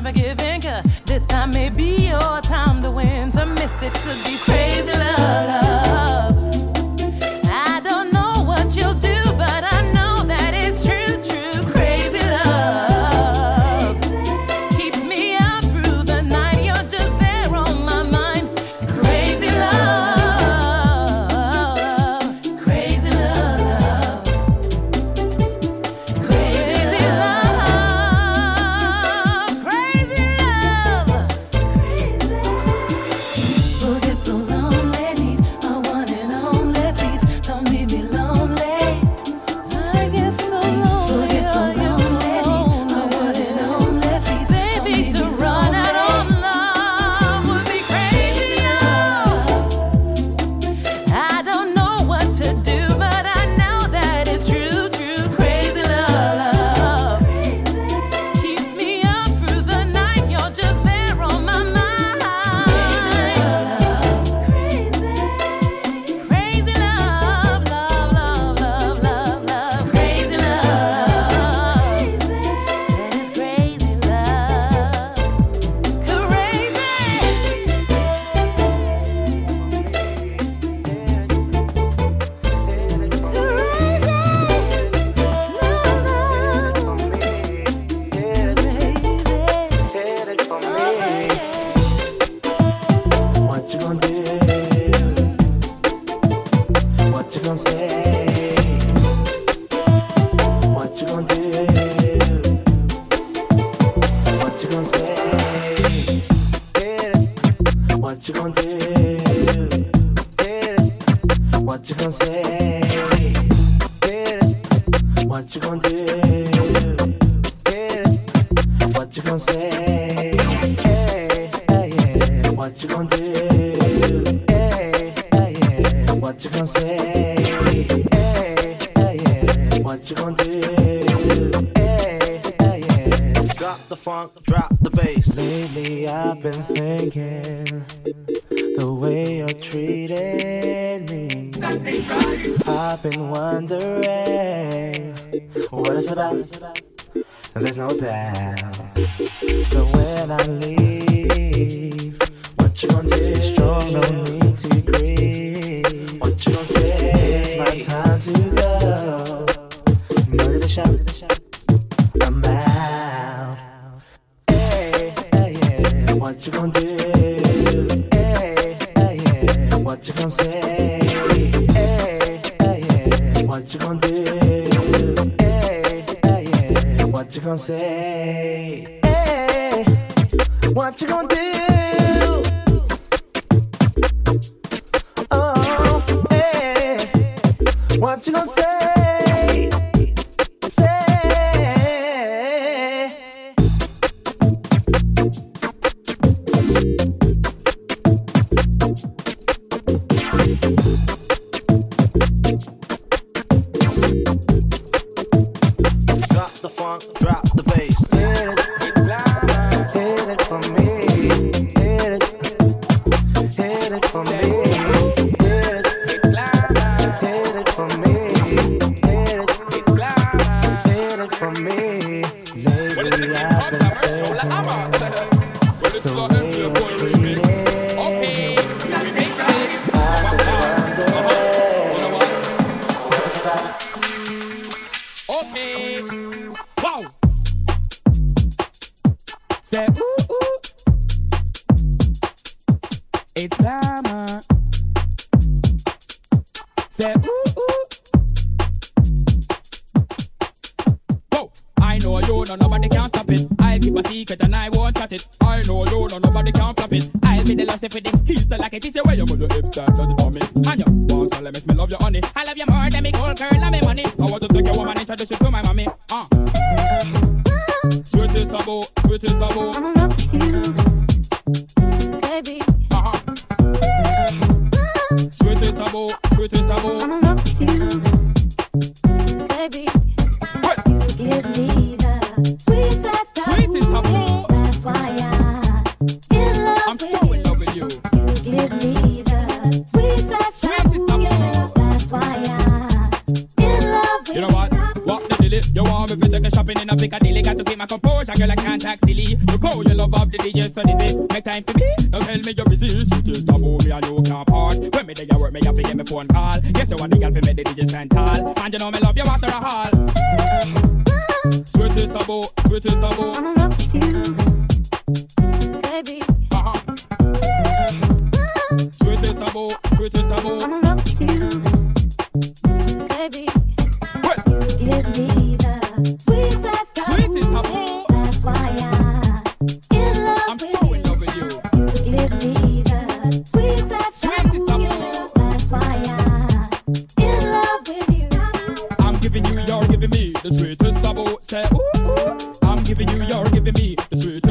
never giving. Cause this time may be your time to win. To miss it could be crazy. Me. The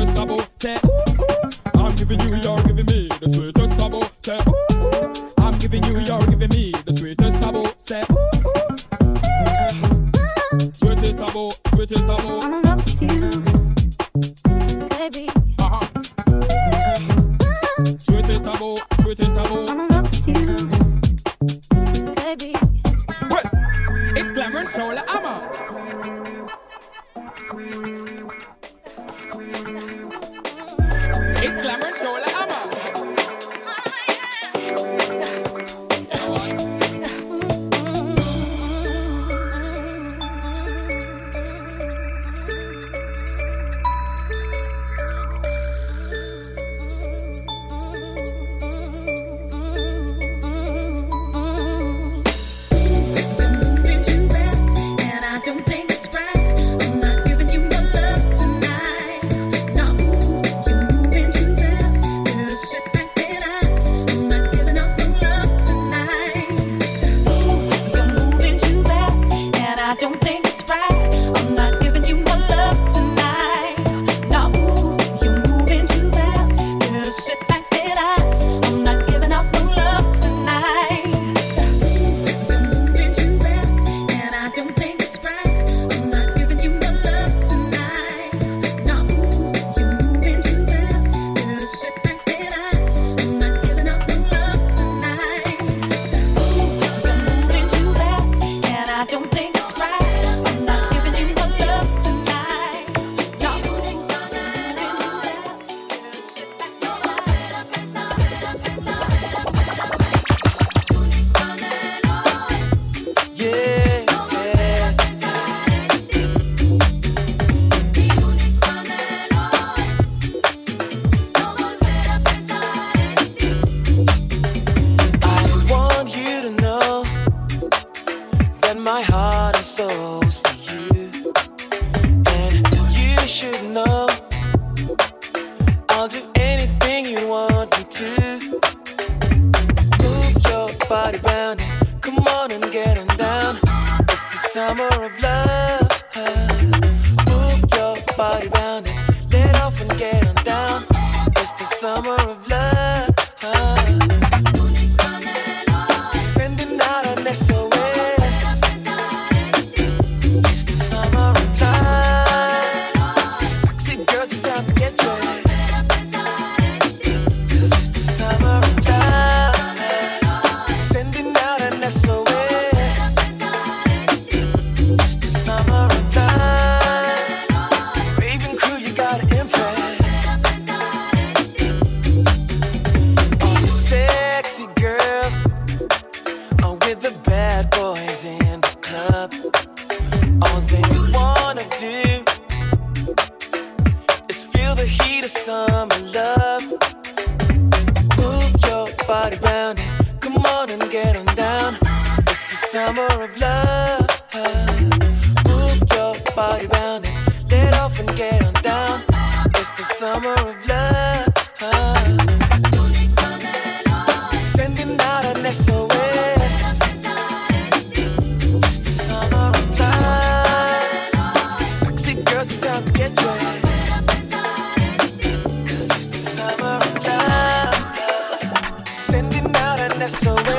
out an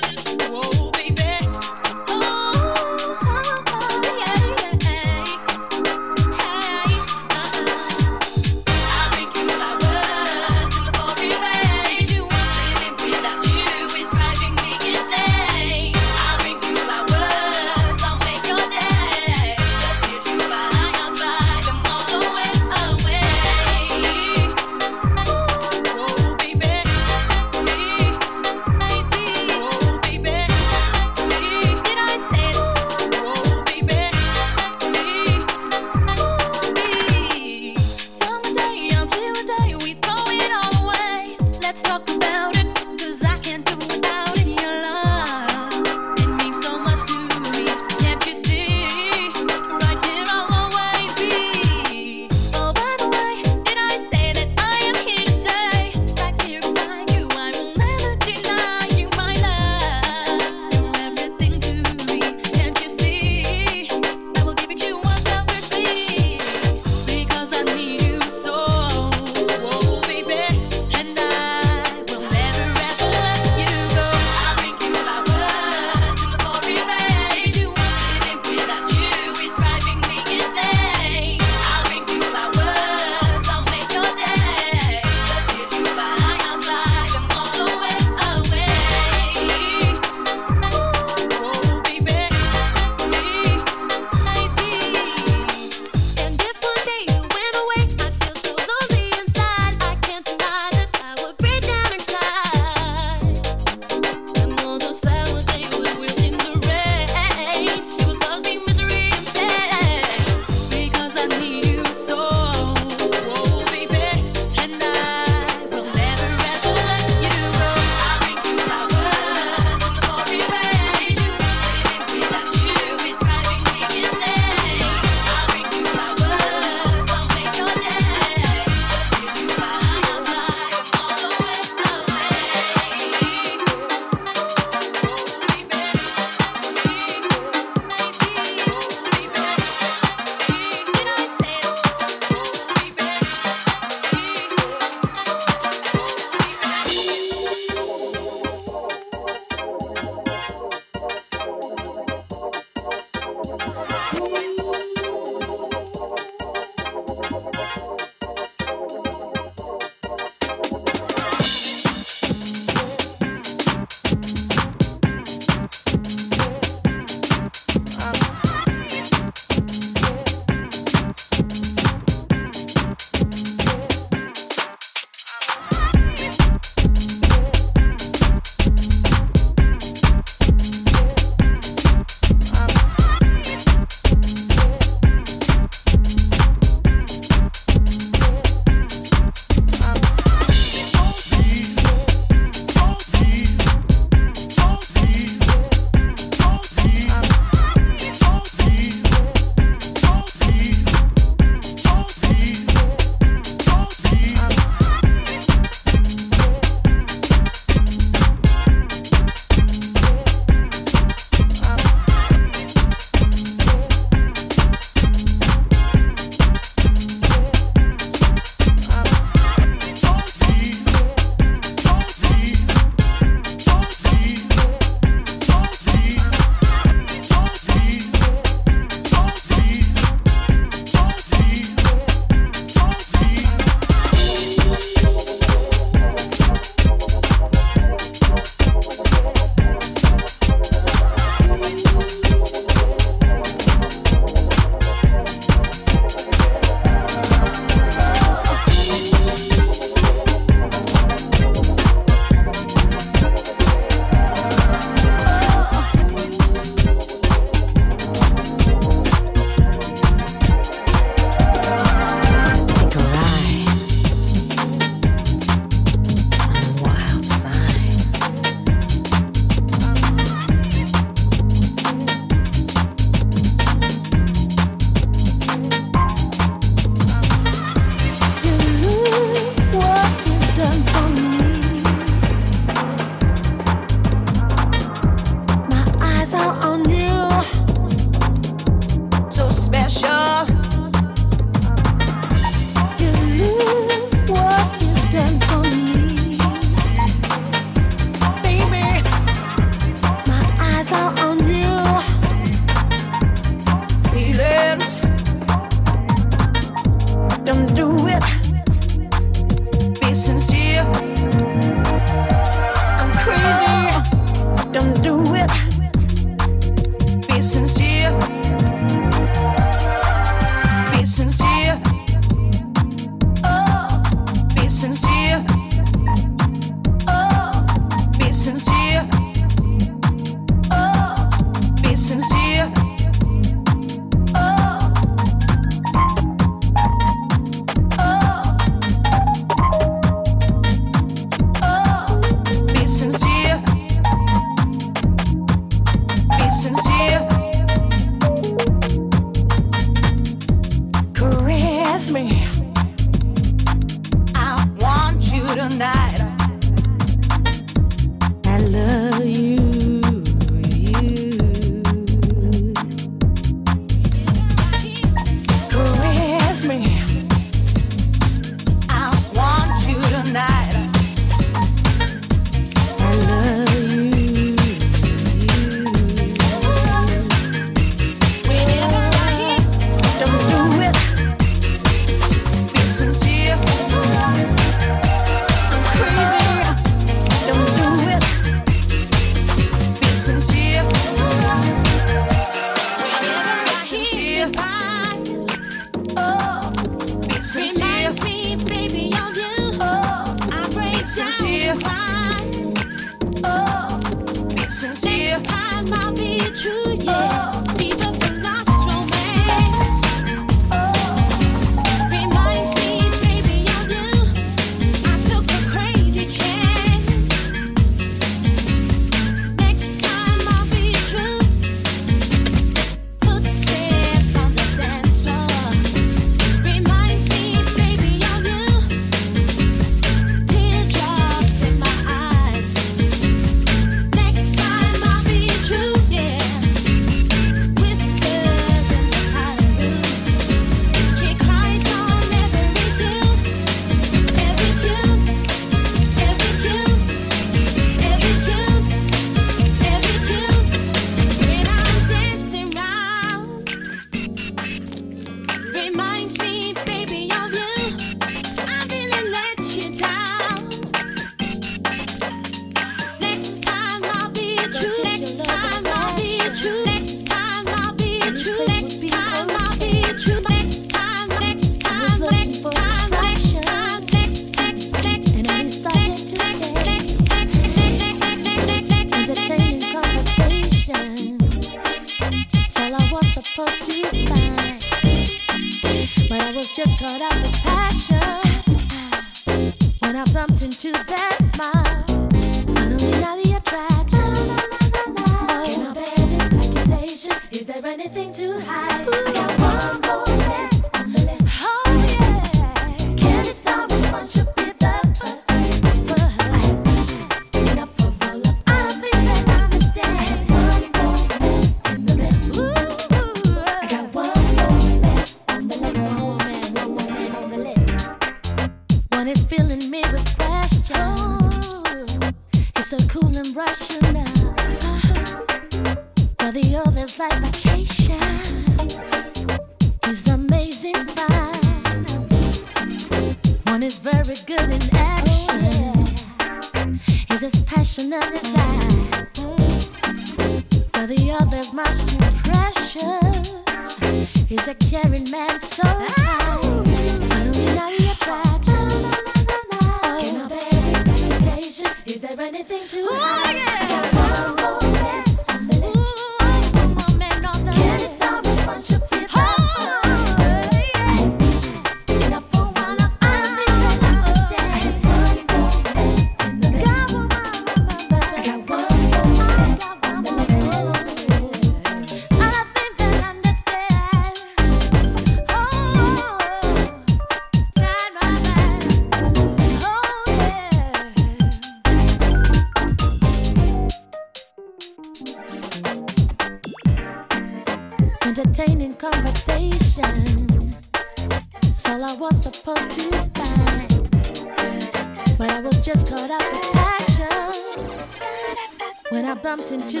Something to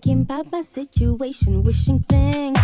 Can wishing you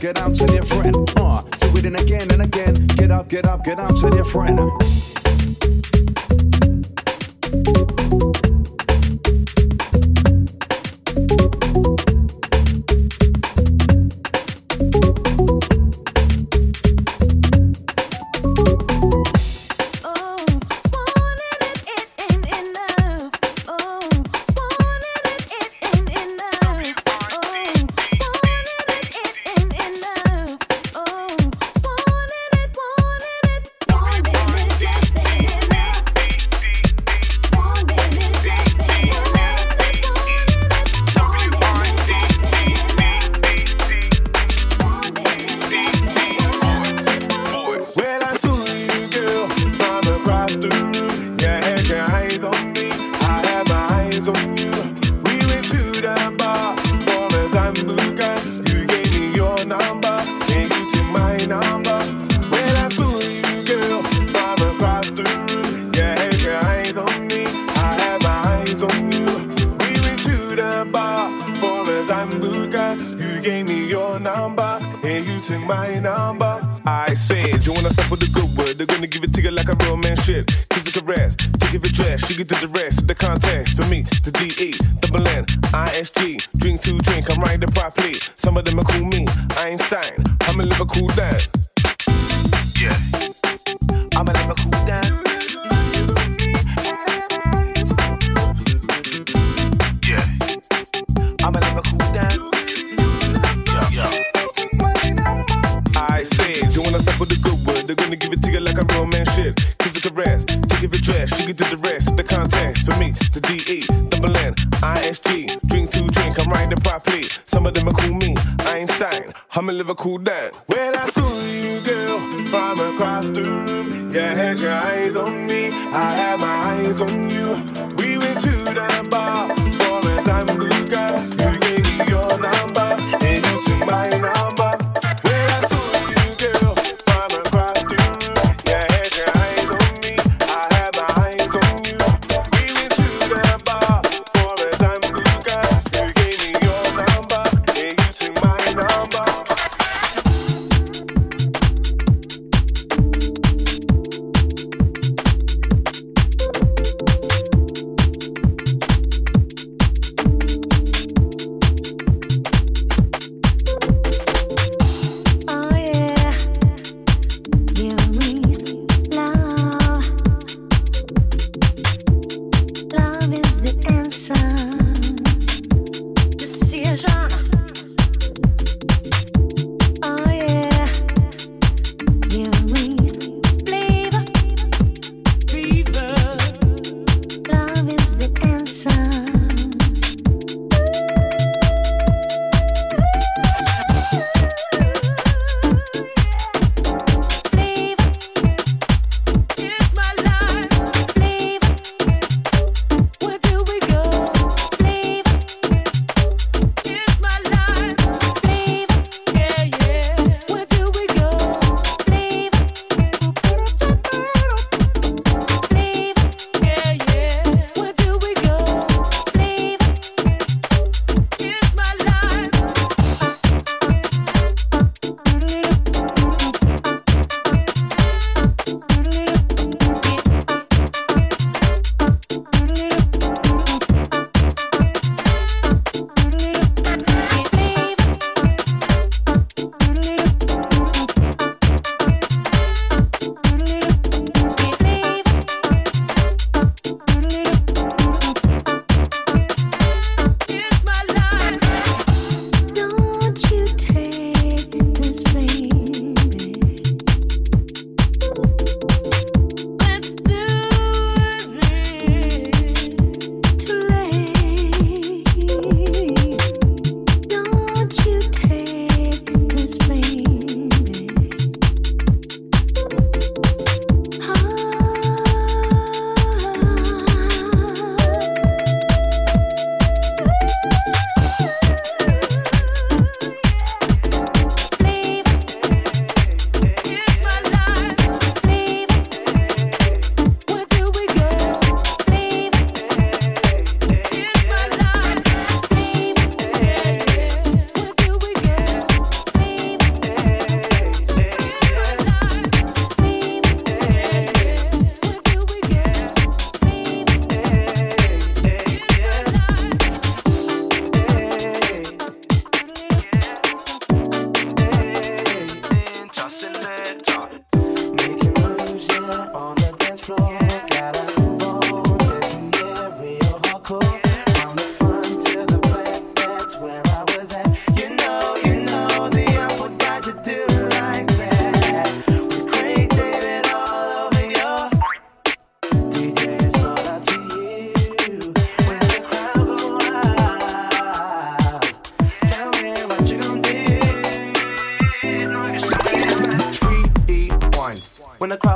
get out to your friend. Uh, do it again and again. Get up, get up, get out to your friend. ISG, drink to drink, I'm riding properly. Some of them are cool me, Einstein, I'm a Liverpool dad. When I saw you, girl, from across the room, you had your eyes on me, I had my eyes on you. We went to the bar.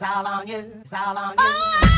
It's all on you. It's all on you. Oh,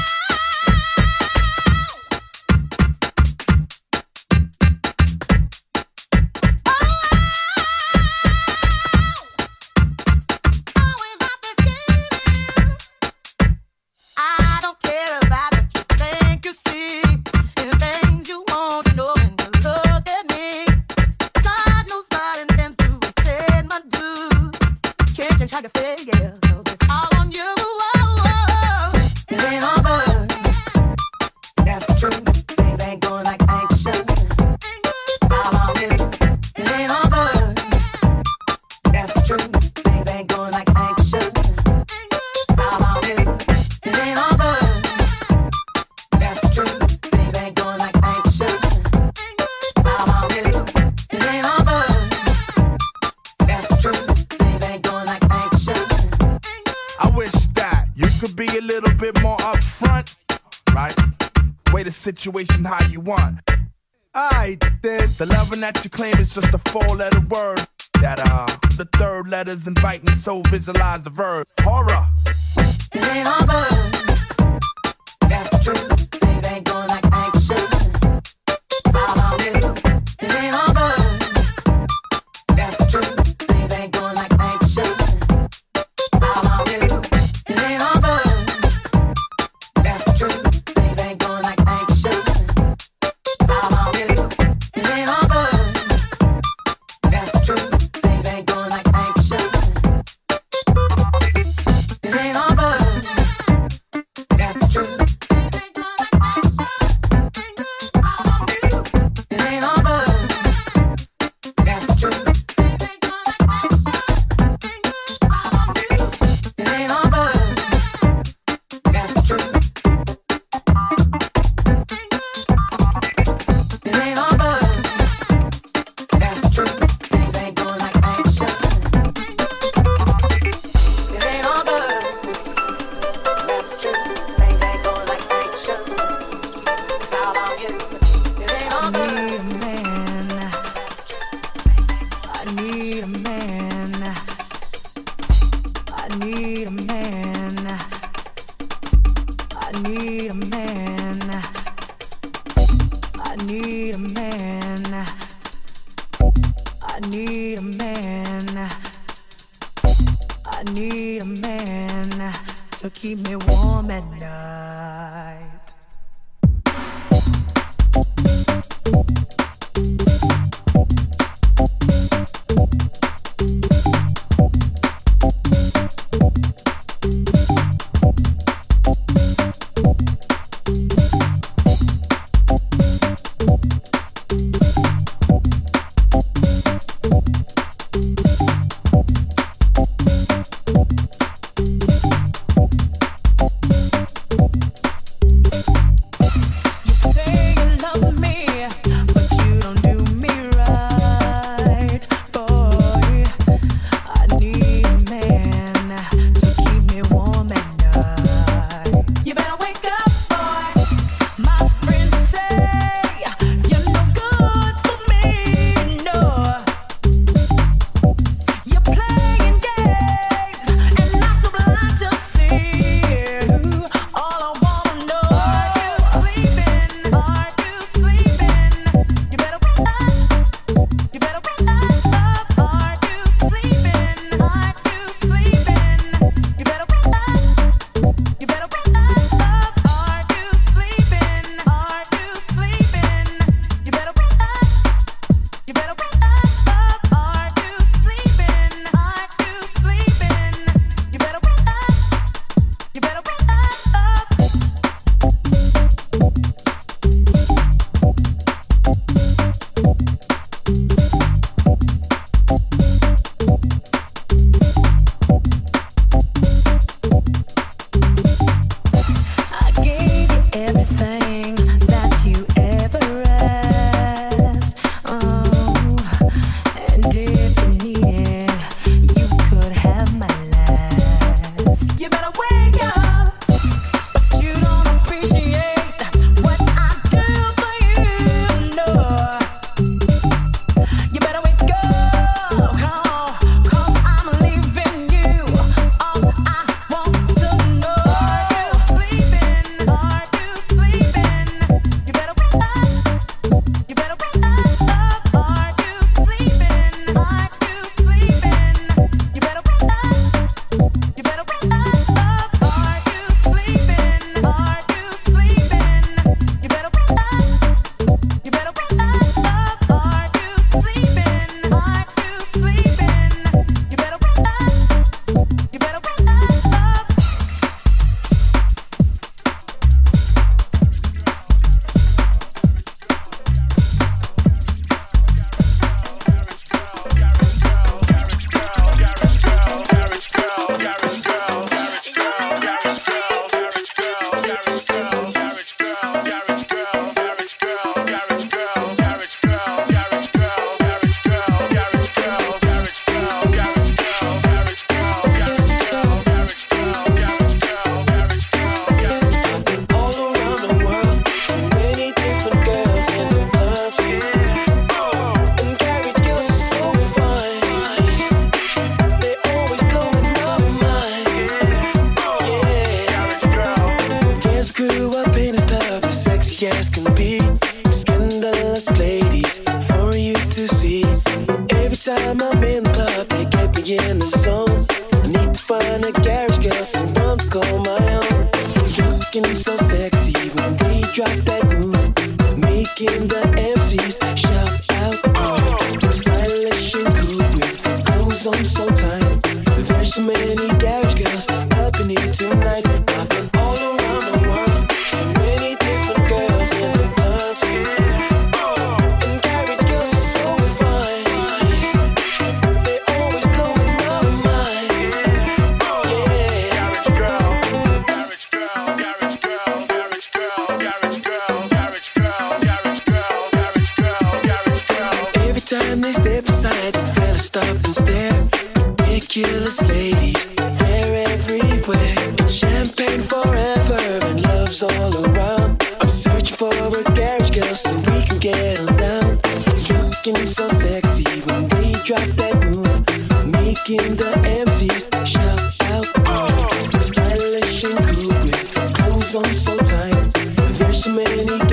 so tight. There's so many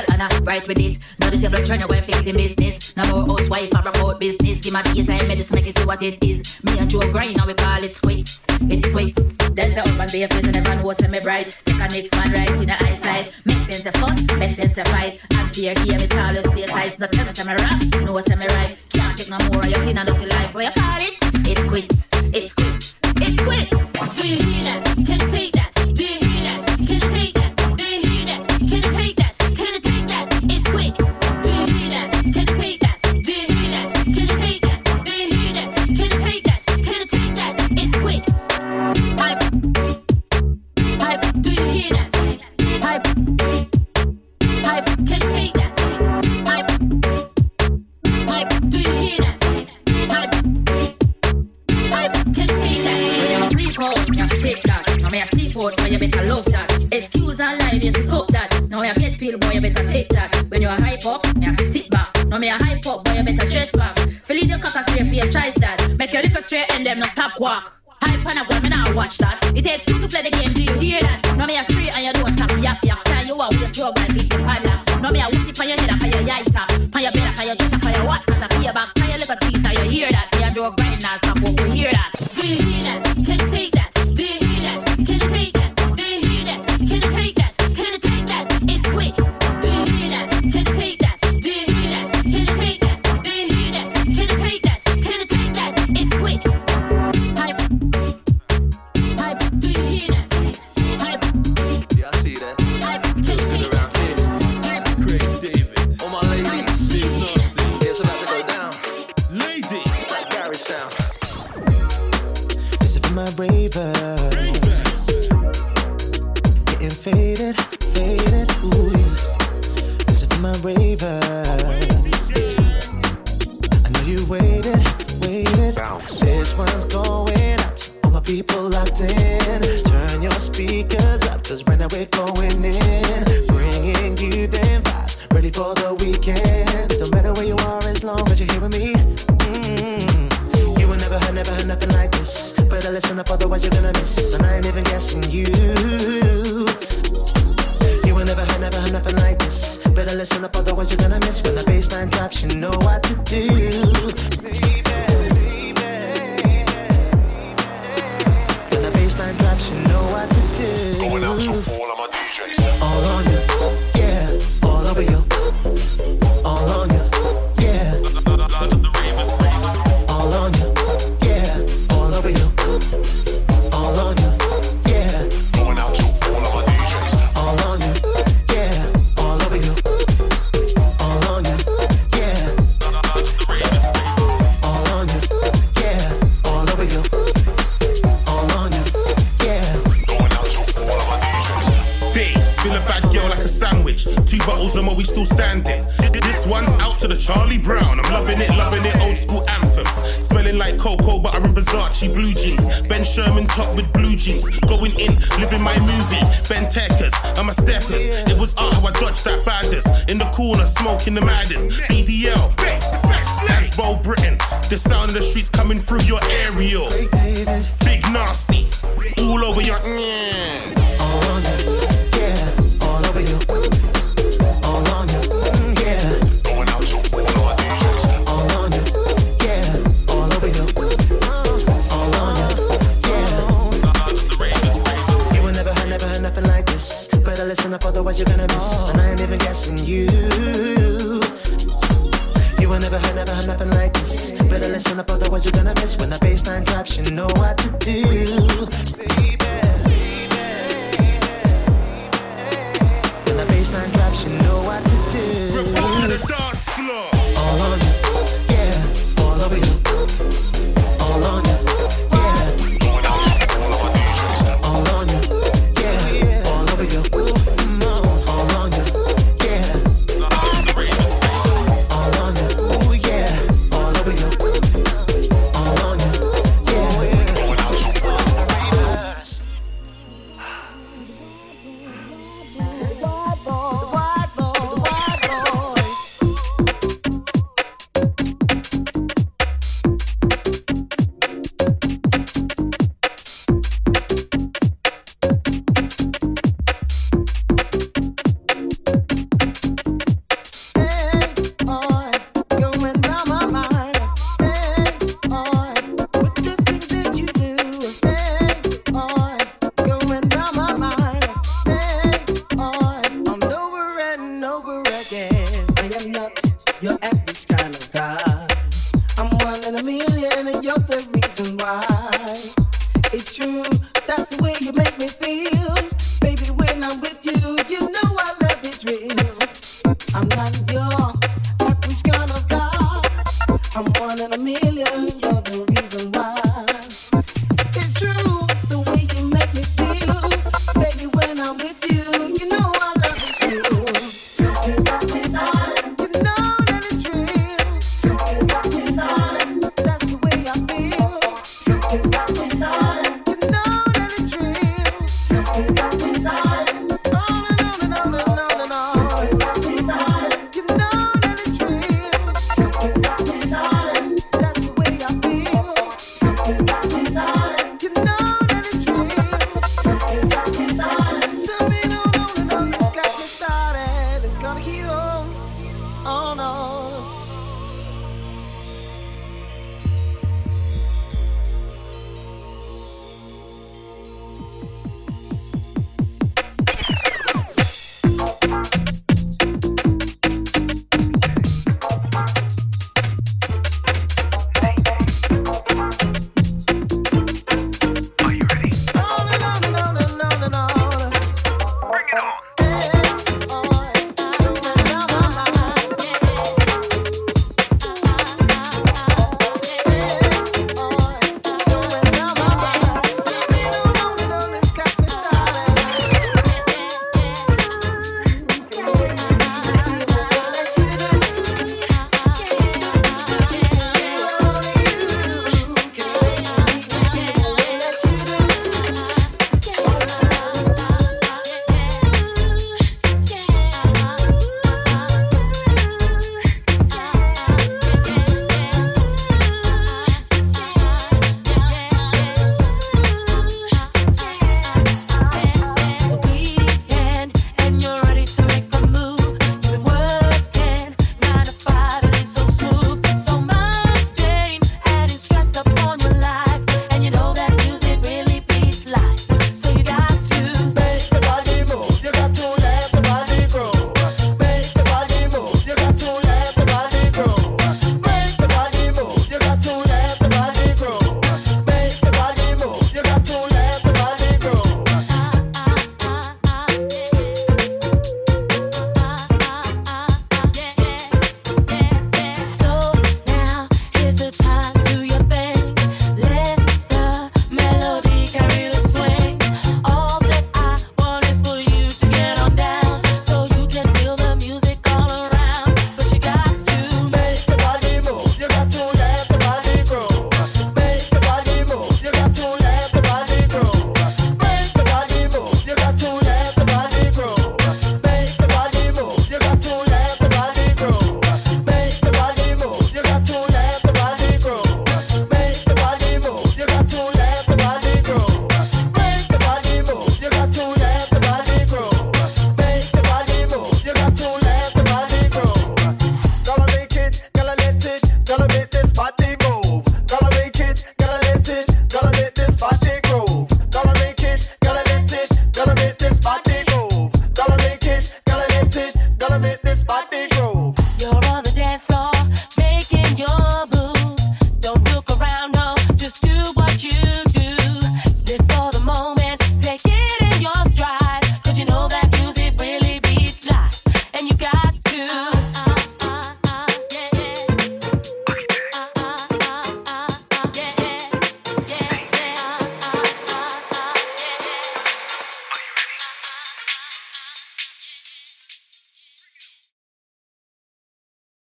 girl and I'm right with it. Now the table trying to well fixing business. Now more housewife I report business. Give my DSI medicine make it see what it is. Me and Joe grind now we call it quits. It's quits. There's a husband be a face and everyone who semi bright. Second next man right in the eyesight. Make sense of fuss, make sense of fight. And fear give it always play ties. Not tell us I'm a rap, no us right. Can't take no more of your kin and dirty life. What you call it? It's quits. It's quits. It's quits. Do you hear that? you better love that. Excuse and lie, you suck that. Now you get pill, boy, you better take that. When you are hype up, me have to sit back. Now me a hype up, boy, you better dress back. Feel your cock straight for your choice that. Make your liquor straight and them no stop quack. Hype on a girl, me now watch that. It takes two to play the game, do you hear that? Now me a straight and you don't stop yap yap. Tell you what, we a struggle.